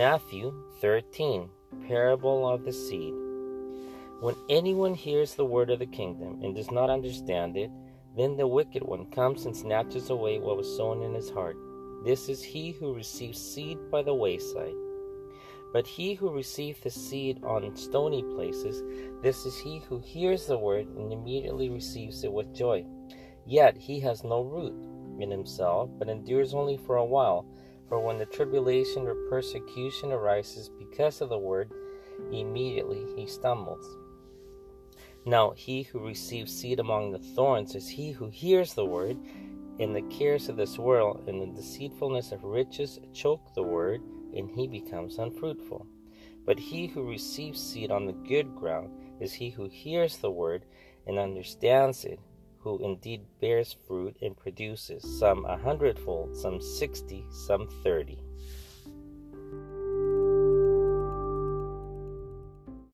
Matthew 13 Parable of the Seed. When anyone hears the word of the kingdom and does not understand it, then the wicked one comes and snatches away what was sown in his heart. This is he who receives seed by the wayside. But he who receives the seed on stony places, this is he who hears the word and immediately receives it with joy. Yet he has no root in himself, but endures only for a while. For when the tribulation or persecution arises because of the word, immediately he stumbles. Now he who receives seed among the thorns is he who hears the word, and the cares of this world and the deceitfulness of riches choke the word, and he becomes unfruitful. But he who receives seed on the good ground is he who hears the word and understands it, who indeed bears fruit and produces some a hundredfold, some sixty, some thirty.